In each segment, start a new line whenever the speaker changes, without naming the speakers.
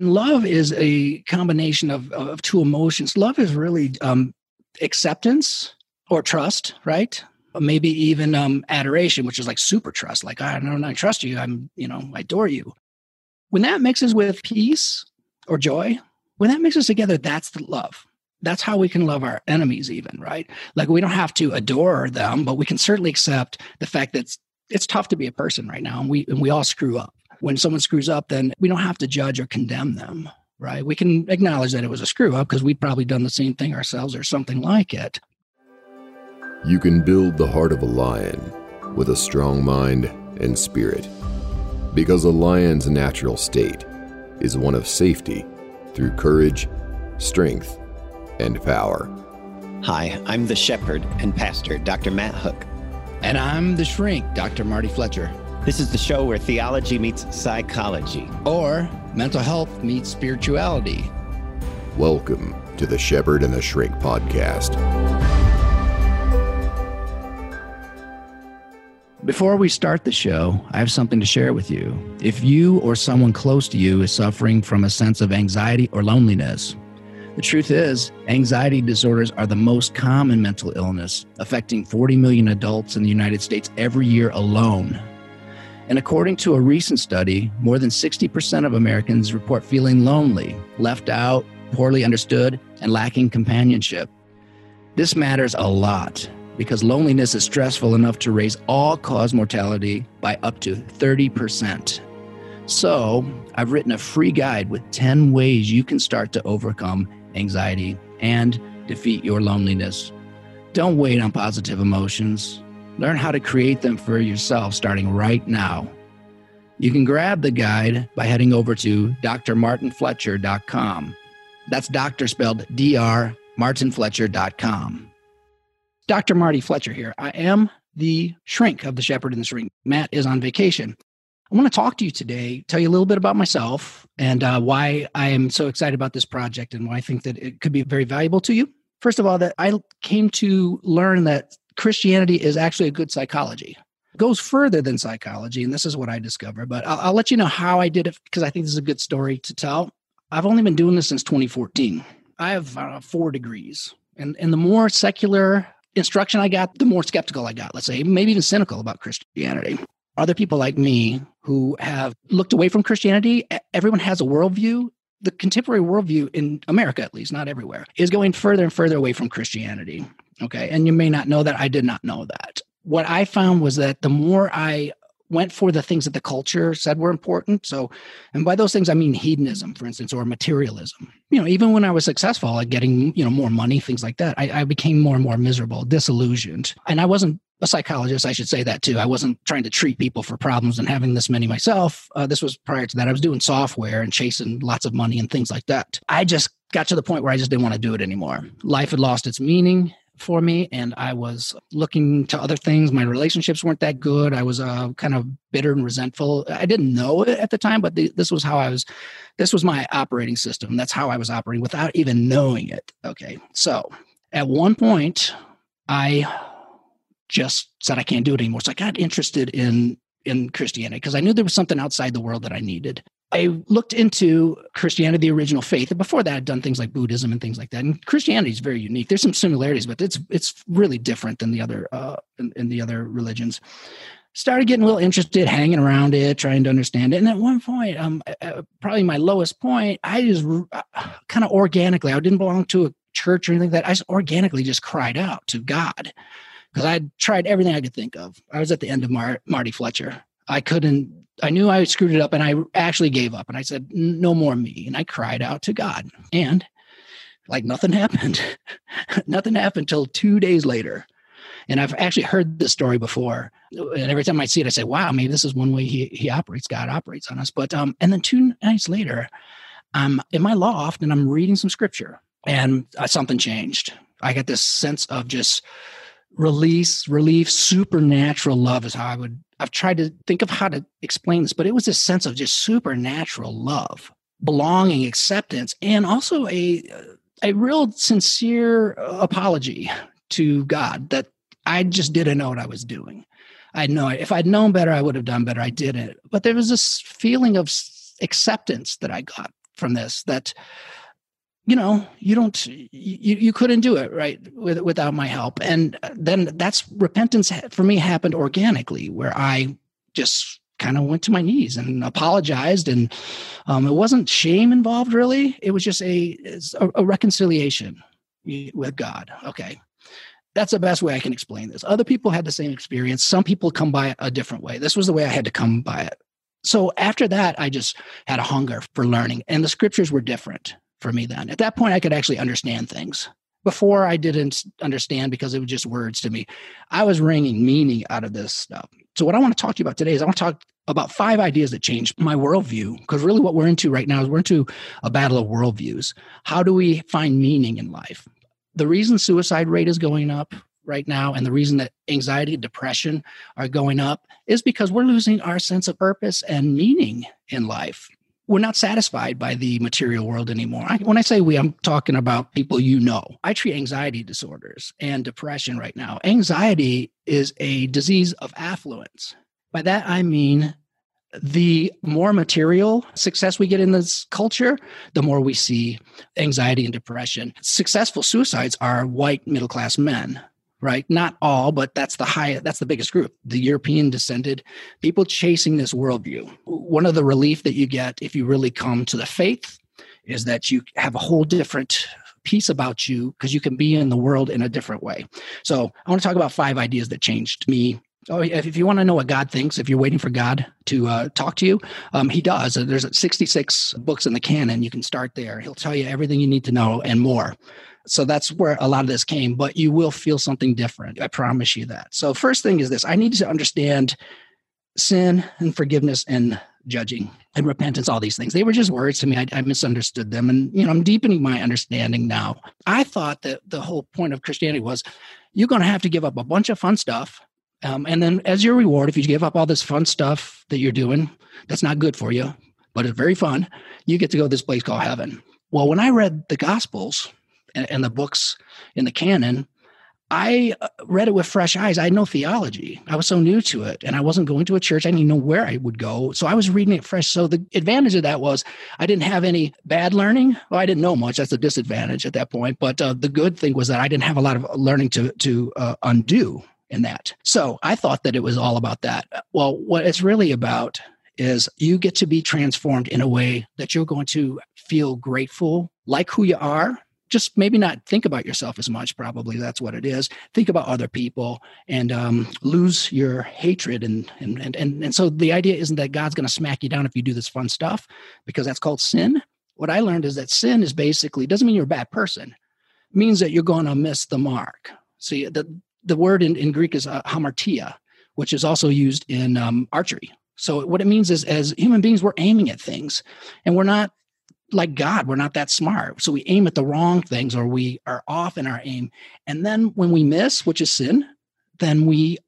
Love is a combination of, of two emotions. Love is really um, acceptance or trust, right? maybe even um, adoration, which is like super trust. Like I don't, I trust you. I'm, you know, I adore you. When that mixes with peace or joy, when that mixes together, that's the love. That's how we can love our enemies, even right. Like we don't have to adore them, but we can certainly accept the fact that it's, it's tough to be a person right now, and we and we all screw up. When someone screws up, then we don't have to judge or condemn them right? We can acknowledge that it was a screw up because we've probably done the same thing ourselves or something like it.
You can build the heart of a lion with a strong mind and spirit, because a lion's natural state is one of safety through courage, strength, and power.
Hi, I'm the shepherd and pastor, Dr. Matt Hook.
And I'm the shrink, Dr. Marty Fletcher.
This is the show where theology meets psychology,
or mental health meets spirituality.
Welcome to the Shepherd and the Shrink podcast.
Before we start the show, I have something to share with you. If you or someone close to you is suffering from a sense of anxiety or loneliness, the truth is, anxiety disorders are the most common mental illness, affecting 40 million adults in the United States every year alone. And according to a recent study, more than 60% of Americans report feeling lonely, left out, poorly understood, and lacking companionship. This matters a lot because loneliness is stressful enough to raise all cause mortality by up to 30%. So, I've written a free guide with 10 ways you can start to overcome anxiety and defeat your loneliness. Don't wait on positive emotions. Learn how to create them for yourself starting right now. You can grab the guide by heading over to drmartinfletcher.com. That's doctor spelled D R martinfletcher.com. Dr. Marty Fletcher here. I am the shrink of the Shepherd and the Shrink. Matt is on vacation. I want to talk to you today, tell you a little bit about myself and uh, why I am so excited about this project and why I think that it could be very valuable to you. First of all, that I came to learn that Christianity is actually a good psychology. It goes further than psychology, and this is what I discovered. But I'll, I'll let you know how I did it because I think this is a good story to tell. I've only been doing this since 2014. I have uh, four degrees, and and the more secular instruction I got, the more skeptical I got, let's say, maybe even cynical about Christianity. Other people like me who have looked away from Christianity, everyone has a worldview. The contemporary worldview in America, at least, not everywhere, is going further and further away from Christianity. Okay. And you may not know that. I did not know that. What I found was that the more I went for the things that the culture said were important. So, and by those things, I mean hedonism, for instance, or materialism. You know, even when I was successful at getting, you know, more money, things like that, I, I became more and more miserable, disillusioned. And I wasn't a psychologist, I should say that too. I wasn't trying to treat people for problems and having this many myself. Uh, this was prior to that. I was doing software and chasing lots of money and things like that. I just got to the point where I just didn't want to do it anymore. Life had lost its meaning for me and i was looking to other things. My relationships weren't that good. I was uh, kind of bitter and resentful. I didn't know it at the time but the, this was how i was this was my operating system. That's how i was operating without even knowing it. Okay so at one point i just said i can't do it anymore. So i got interested in in christianity because i knew there was something outside the world that i needed I looked into Christianity, the original faith. And before that, I'd done things like Buddhism and things like that. And Christianity is very unique. There's some similarities, but it's it's really different than the other uh, in, in the other religions. Started getting a little interested, hanging around it, trying to understand it. And at one point, um, uh, probably my lowest point, I just uh, kind of organically, I didn't belong to a church or anything like that. I just organically just cried out to God because I'd tried everything I could think of. I was at the end of Mar- Marty Fletcher. I couldn't I knew I screwed it up and I actually gave up and I said, no more me. And I cried out to God. And like nothing happened. nothing happened until two days later. And I've actually heard this story before. And every time I see it, I say, wow, maybe this is one way he, he operates. God operates on us. But, um, and then two nights later, I'm in my loft and I'm reading some scripture and uh, something changed. I got this sense of just release, relief, supernatural love is how I would I've tried to think of how to explain this, but it was a sense of just supernatural love, belonging, acceptance, and also a a real sincere apology to God that I just didn't know what I was doing. I know if I'd known better, I would have done better. I didn't. But there was this feeling of acceptance that I got from this that you know you don't you, you couldn't do it right with, without my help. And then that's repentance for me happened organically where i just kind of went to my knees and apologized. And um, it wasn't shame involved really. It was just a, a, reconciliation with god. Okay. That's the best way i can explain this. Other people had the same experience. Some people come by it a different way. This was the way i had to come by it. So after that i just had a hunger for learning and the scriptures were different for me then. At that point, I could actually understand things. Before, I didn't understand because it was just words to me. I was wringing meaning out of this stuff. So, what I want to talk to you about today is I want to talk about five ideas that changed my worldview. Because really, what we're into right now is we're into a battle of worldviews. How do we find meaning in life? The reason suicide rate is going up right now and the reason that anxiety and depression are going up is because we're losing our sense of purpose and meaning in life we're not satisfied by the material world anymore. I, when I say we, I'm talking about people you know. I treat anxiety disorders and depression right now. Anxiety is a disease of affluence. By that, I mean the more material success we get in this culture, the more we see anxiety and depression. Successful suicides are white middle class men right? Not all, but that's the high, that's the biggest group, the European descended people chasing this worldview. One of the relief that you get if you really come to the faith is that you have a whole different peace about you because you can be in the world in a different way. So I want to talk about five ideas that changed me. Oh, if you want to know what God thinks, if you're waiting for God to uh, talk to you, um, He does. There's 66 books in the canon. You can start there. He'll tell you everything you need to know and more. So that's where a lot of this came, but you will feel something different. I promise you that. So, first thing is this I need to understand sin and forgiveness and judging and repentance, all these things. They were just words to me. I, I, misunderstood them. And, you know, I'm deepening my understanding now. I thought that the whole point of Christianity was you're going to have to give up a bunch of fun stuff. Um, and then, as your reward, if you give up all this fun stuff that you're doing, that's not good for you, but it's very fun, you get to go to this place called heaven. Well, when I read the Gospels, and, the books in the canon, I uh, read it with fresh eyes. I had no theology. I was so new to it and I wasn't going to a church. I didn't even know where I would go. So I was reading it fresh. So the advantage of that was I didn't have any bad learning. Well, I didn't know much. That's a disadvantage at that point. But uh, the good thing was that I didn't have a lot of learning to, to uh, undo in that. So I thought that it was all about that. Well, what it's really about is you get to be transformed in a way that you're going to feel grateful, like who you are, just maybe not think about yourself as much probably that's what it is. Think about other people and um, lose your hatred and, and and and and so the idea isn't that god's going to smack you down if you do this fun stuff because that's called sin. What i learned is that sin is basically doesn't mean you're a bad person. Means that you're going to miss the mark. See the the word in, in greek is uh, hamartia which is also used in um, archery. So what it means is as human beings we're aiming at things and we're not like God, we're not that smart. So we aim at the wrong things or we are off in our aim. And then when we miss, which is sin, then we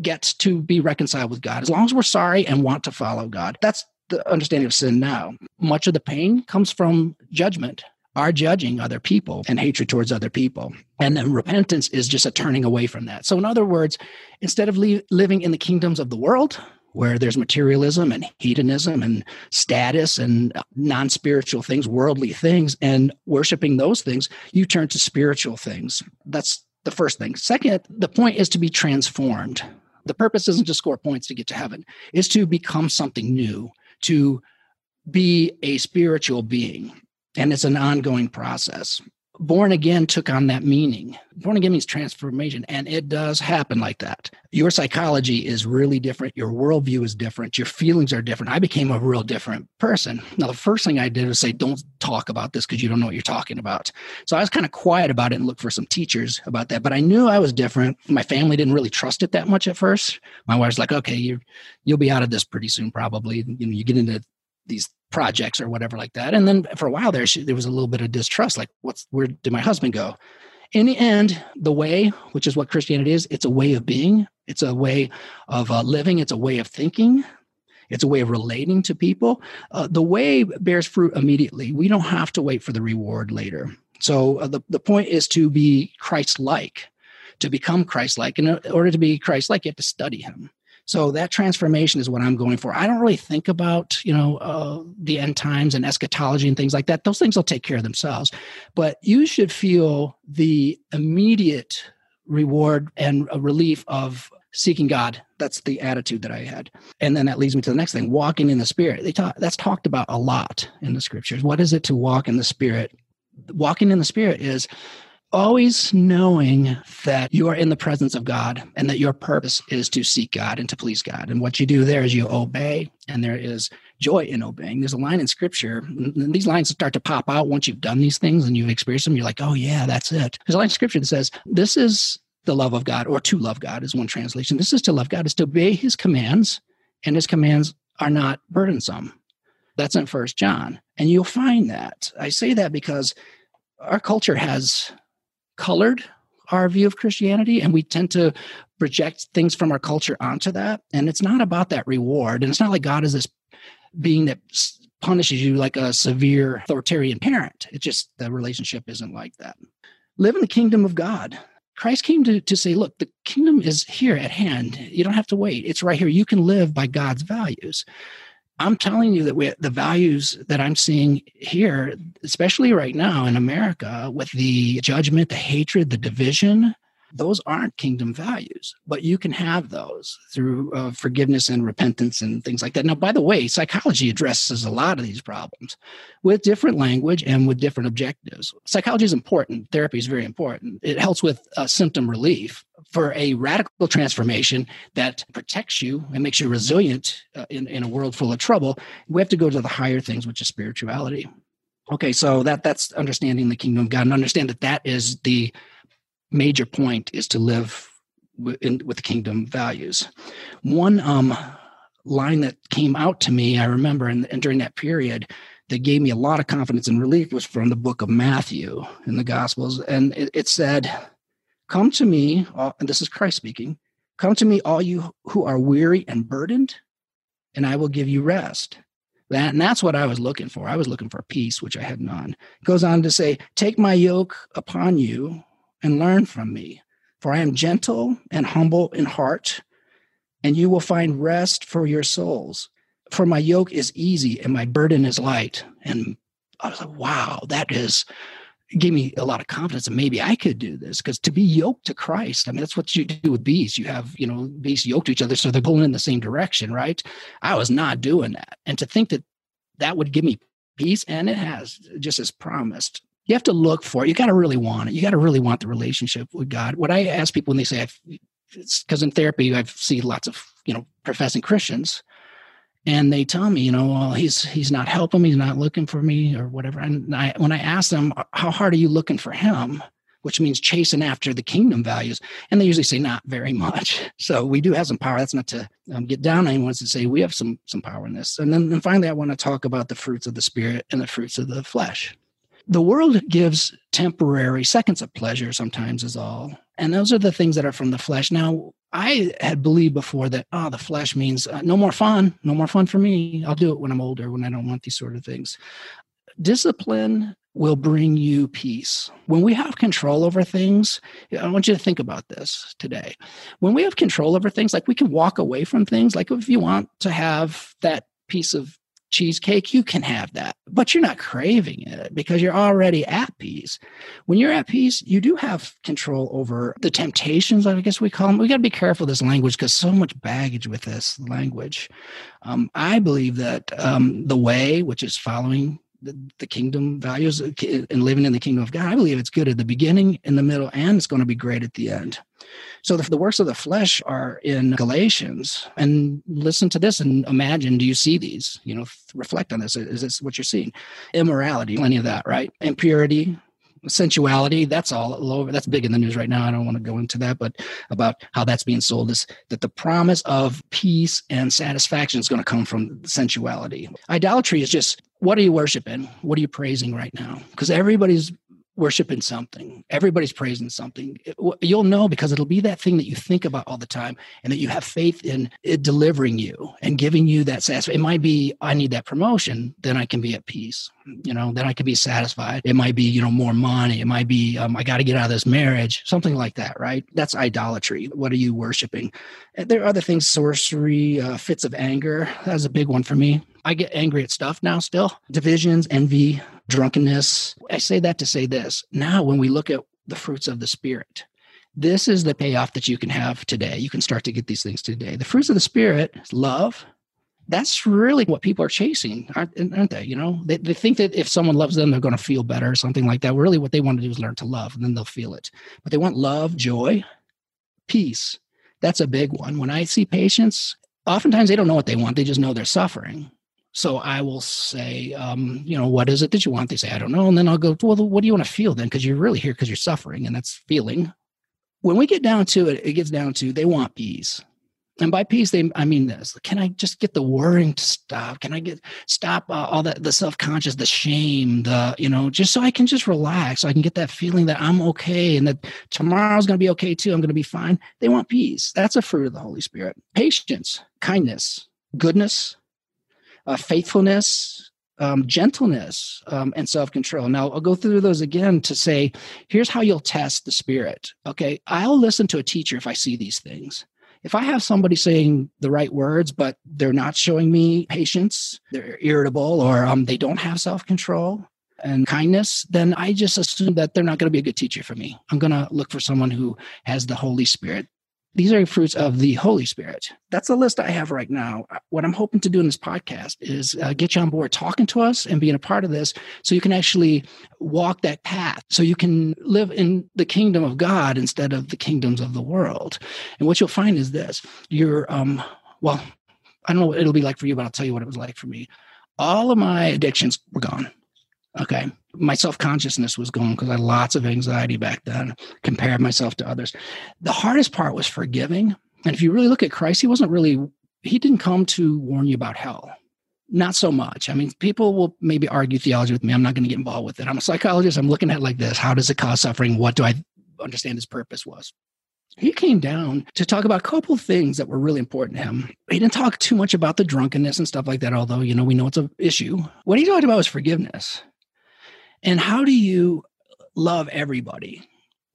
get to be reconciled with God. As long as we're sorry and want to follow God. That's the understanding of sin now. Much of the pain comes from judgment, our judging other people and hatred towards other people. And then repentance is just a turning away from that. So, in other words, instead of li- living in the kingdoms of the world, where there's materialism and hedonism and status and non spiritual things, worldly things, and worshiping those things, you turn to spiritual things. That's the first thing. Second, the point is to be transformed. The purpose isn't to score points to get to heaven, is to become something new, to be a spiritual being. And it's an ongoing process born again took on that meaning. Born again means transformation, and it does happen like that. Your psychology is really different. Your worldview is different. Your feelings are different. I became a real different person. Now, the first thing I did was say, don't talk about this because you don't know what you're talking about. So I was kind of quiet about it and looked for some teachers about that. But I knew I was different. My family didn't really trust it that much at first. My wife's like, okay, you you'll be out of this pretty soon, probably. You know, you get into these projects or whatever like that. And then for a while there, she, there was a little bit of distrust, like, what's where did my husband go? In the end, the way, which is what Christianity is, it's a way of being, it's a way of uh, living, it's a way of thinking, it's a way of relating to people. Uh, the way bears fruit immediately. We don't have to wait for the reward later. So uh, the, the point is to be Christ like, to become Christ like. In order to be Christ like, you have to study him. So that transformation is what I'm going for. I don't really think about, you know, uh, the end times and eschatology and things like that. Those things will take care of themselves. But you should feel the immediate reward and relief of seeking God. That's the attitude that I had. And then that leads me to the next thing, walking in the spirit. They talk that's talked about a lot in the scriptures. What is it to walk in the spirit? Walking in the spirit is always knowing that you are in the presence of God and that your purpose is to seek God and to please God. And what you do there is you obey, and there is joy in obeying. There's a line in scripture, and these lines start to pop out once you've done these things and you've experienced them. You're like, oh, yeah, that's it. There's a line in scripture that says, This is the love of God, or to love God is one translation. This is to love God, is to obey his commands, and his commands are not burdensome. That's in First John. And you'll find that. I say that because our culture has colored our view of Christianity, and we tend to project things from our culture onto that. And it's not about that reward. And it's not like God is this being that punishes you like a severe authoritarian parent. It's just the relationship isn't like that. Live in the kingdom of God. Christ came to, to say, look, the kingdom is here at hand. You don't have to wait. It's right here. You can live by God's values. I'm telling you that we, the values that I'm seeing here, especially right now in America, with the judgment, the hatred, the division, those aren't kingdom values, but you can have those through uh, forgiveness and repentance and things like that. Now, by the way, psychology addresses a lot of these problems with different language and with different objectives. Psychology is important, therapy is very important. It helps with uh, symptom relief. For a radical transformation that protects you and makes you resilient uh, in, in a world full of trouble, we have to go to the higher things, which is spirituality. Okay, so that that's understanding the kingdom of God and understand that that is the major point is to live in, with kingdom values. One um, line that came out to me, I remember, and, and during that period, that gave me a lot of confidence and relief was from the book of Matthew in the Gospels. And it, it said, Come to me, all, and this is Christ speaking, come to me, all you who are weary and burdened, and I will give you rest. That, and that's what I was looking for. I was looking for peace, which I had none. It goes on to say, Take my yoke upon you and learn from me, for I am gentle and humble in heart, and you will find rest for your souls. For my yoke is easy and my burden is light. And I was like, wow, that is gave me a lot of confidence and maybe I could do this because to be yoked to Christ, I mean, that's what you do with bees. You have, you know, bees yoked to each other. So they're going in the same direction, right? I was not doing that. And to think that that would give me peace and it has just as promised you have to look for it. You got to really want it. You got to really want the relationship with God. What I ask people when they say, because in therapy, I've seen lots of, you know, professing Christians and they tell me, you know, well, he's, he's not helping me. He's not looking for me or whatever. And I, when I ask them, how hard are you looking for him? Which means chasing after the kingdom values. And they usually say, not very much. So we do have some power. That's not to um, get down on anyone to say we have some, some power in this. And then and finally, I want to talk about the fruits of the spirit and the fruits of the flesh the world gives temporary seconds of pleasure sometimes is all. And those are the things that are from the flesh. Now i had believed before that oh the flesh means uh, no more fun no more fun for me. I'll do it when i'm older when i don't want these sort of things. Discipline will bring you peace. When we have control over things i want you to think about this today. When we have control over things like we can walk away from things like if you want to have that piece of cheesecake, you can have that, but you're not craving it because you're already at peace. When you're at peace, you do have control over the temptations, I guess we call them. We got to be careful with this language because so much baggage with this language. Um, I believe that um, the way, which is following the, the, kingdom values uh, and living in the kingdom of God, I believe it's good at the beginning, in the middle, and it's going to be great at the end. So the, the works of the flesh are in Galatians. And listen to this and imagine do you see these? You know, reflect on this. Is this what you're seeing? Immorality, plenty of that, right? Impurity, sensuality that's all over that's big in the news right now i don't want to go into that but about how that's being sold is that the promise of peace and satisfaction is going to come from sensuality idolatry is just what are you worshiping what are you praising right now because everybody's worshiping something. Everybody's praising something. You'll know because it'll be that thing that you think about all the time and that you have faith in it delivering you and giving you that satisfaction. It might be, I need that promotion, then I can be at peace. You know, then I can be satisfied. It might be, you know, more money. It might be, um, I got to get out of this marriage, something like that, right? That's idolatry. What are you worshiping? There are other things, sorcery, uh, fits of anger. That was a big one for me. I get angry at stuff now still. Divisions, envy, drunkenness. I say that to say this. Now, when we look at the fruits of the Spirit, this is the payoff that you can have today. You can start to get these things today. The fruits of the Spirit, love, that's really what people are chasing, aren't, aren't they? You know, they, they think that if someone loves them, they're going to feel better or something like that. Really, what they want to do is learn to love, and then they'll feel it. But they want love, joy, peace. That's a big one. When I see patients, oftentimes they don't know what they want, they just know they're suffering. So I will say, um, you know, what is it that you want? They say, I don't know. And then I'll go, well, what do you want to feel then? Because you're really here because you're suffering, and that's feeling. When we get down to it, it gets down to they want peace. And by peace, they I mean this. Can I just get the worrying to stop? Can I get stop uh, all that the self conscious, the shame, the you know, just so I can just relax, so I can get that feeling that I'm okay and that tomorrow's going to be okay too. I'm going to be fine. They want peace. That's a fruit of the Holy Spirit. Patience, kindness, goodness, uh, faithfulness, um, gentleness, um, and self control. Now, I'll go through those again to say, here's how you'll test the spirit. Okay. I'll listen to a teacher if I see these things. If I have somebody saying the right words, but they're not showing me patience, they're irritable, or um, they don't have self control, and kindness, then I just assume that they're not going to be a good teacher for me. I'm going to look for someone who has the Holy Spirit these are fruits of the Holy Spirit. That's the list I have right now. What I'm hoping to do in this podcast is uh, get you on board talking to us and being a part of this so you can actually walk that path, so you can live in the kingdom of God instead of the kingdoms of the world. And what you'll find is this you're, um, well, I don't know what it'll be like for you, but I'll tell you what it was like for me. All of my addictions were gone. Okay. My self consciousness was gone because I had lots of anxiety back then, compared myself to others. The hardest part was forgiving. And if you really look at Christ, he wasn't really, he didn't come to warn you about hell. Not so much. I mean, people will maybe argue theology with me. I'm not going to get involved with it. I'm a psychologist. I'm looking at like this. How does it cause suffering? What do I understand his purpose was? he came down to talk about a couple things that were really important to him. He didn't talk too much about the drunkenness and stuff like that, although, you know, we know it's an issue. What he talked about was forgiveness. And how do you love everybody?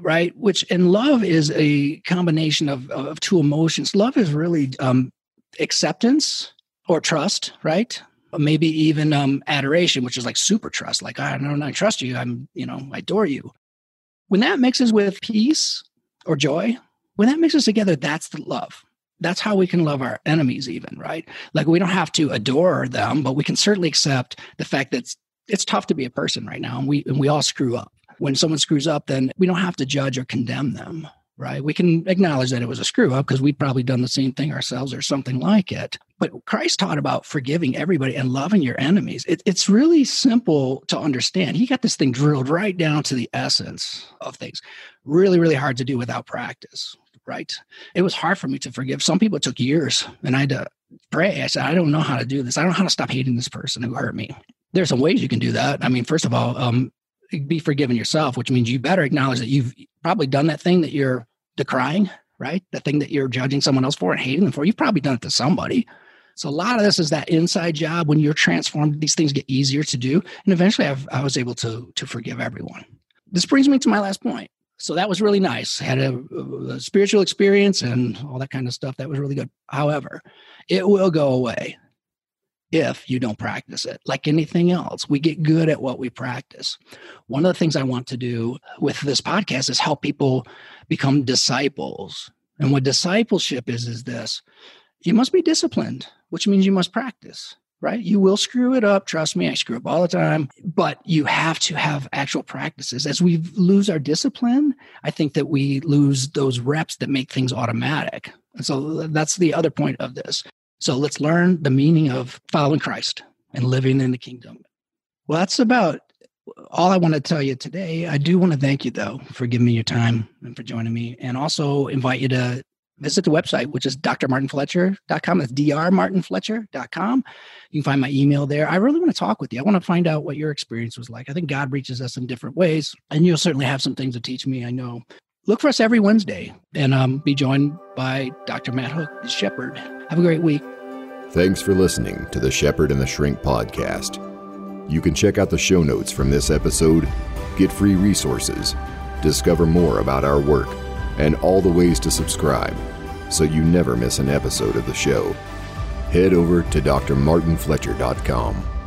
Right? Which, and love is a combination of, of two emotions. Love is really um, acceptance or trust, right? maybe even um, adoration, which is like super trust. Like, I don't I trust you. I'm, you know, I adore you. When that mixes with peace or joy, when that mixes together, that's the love. That's how we can love our enemies, even, right? Like, we don't have to adore them, but we can certainly accept the fact that it's tough to be a person right now, and we and we all screw up. When someone screws up, then we don't have to judge or condemn them, right? We can acknowledge that it was a screw up because we'd probably done the same thing ourselves or something like it. But Christ taught about forgiving everybody and loving your enemies. It, it's really simple to understand. He got this thing drilled right down to the essence of things. Really, really hard to do without practice right? It was hard for me to forgive. Some people it took years, and I had to pray. I said, I don't know how to do this. I don't know how to stop hating this person who hurt me there's some ways you can do that. I mean, first of all, um, be forgiven yourself, which means you better acknowledge that you've probably done that thing that you're decrying, right? The thing that you're judging someone else for and hating them for. You've probably done it to somebody. So a lot of this is that inside job. When you're transformed, these things get easier to do, and eventually, I've, I was able to to forgive everyone. This brings me to my last point. So that was really nice. Had a, a spiritual experience and all that kind of stuff. That was really good. However, it will go away if you don't practice it. Like anything else, we get good at what we practice. One of the things I want to do with this podcast is help people become disciples. And what discipleship is, is this you must be disciplined, which means you must practice, right? You will screw it up. Trust me, I screw up all the time, but you have to have actual practices. As we lose our discipline, I think that we lose those reps that make things automatic. And so that's the other point of this. So let's learn the meaning of following Christ and living in the kingdom. Well, that's about all I want to tell you today. I do want to thank you, though, for giving me your time and for joining me, and also invite you to visit the website, which is drmartinfletcher.com. That's drmartinfletcher.com. You can find my email there. I really want to talk with you. I want to find out what your experience was like. I think God reaches us in different ways, and you'll certainly have some things to teach me. I know. Look for us every Wednesday and um, be joined by Dr. Matt Hook, the shepherd. Have a great week.
Thanks for listening to the Shepherd and the Shrink podcast. You can check out the show notes from this episode, get free resources, discover more about our work, and all the ways to subscribe so you never miss an episode of the show. Head over to drmartinfletcher.com.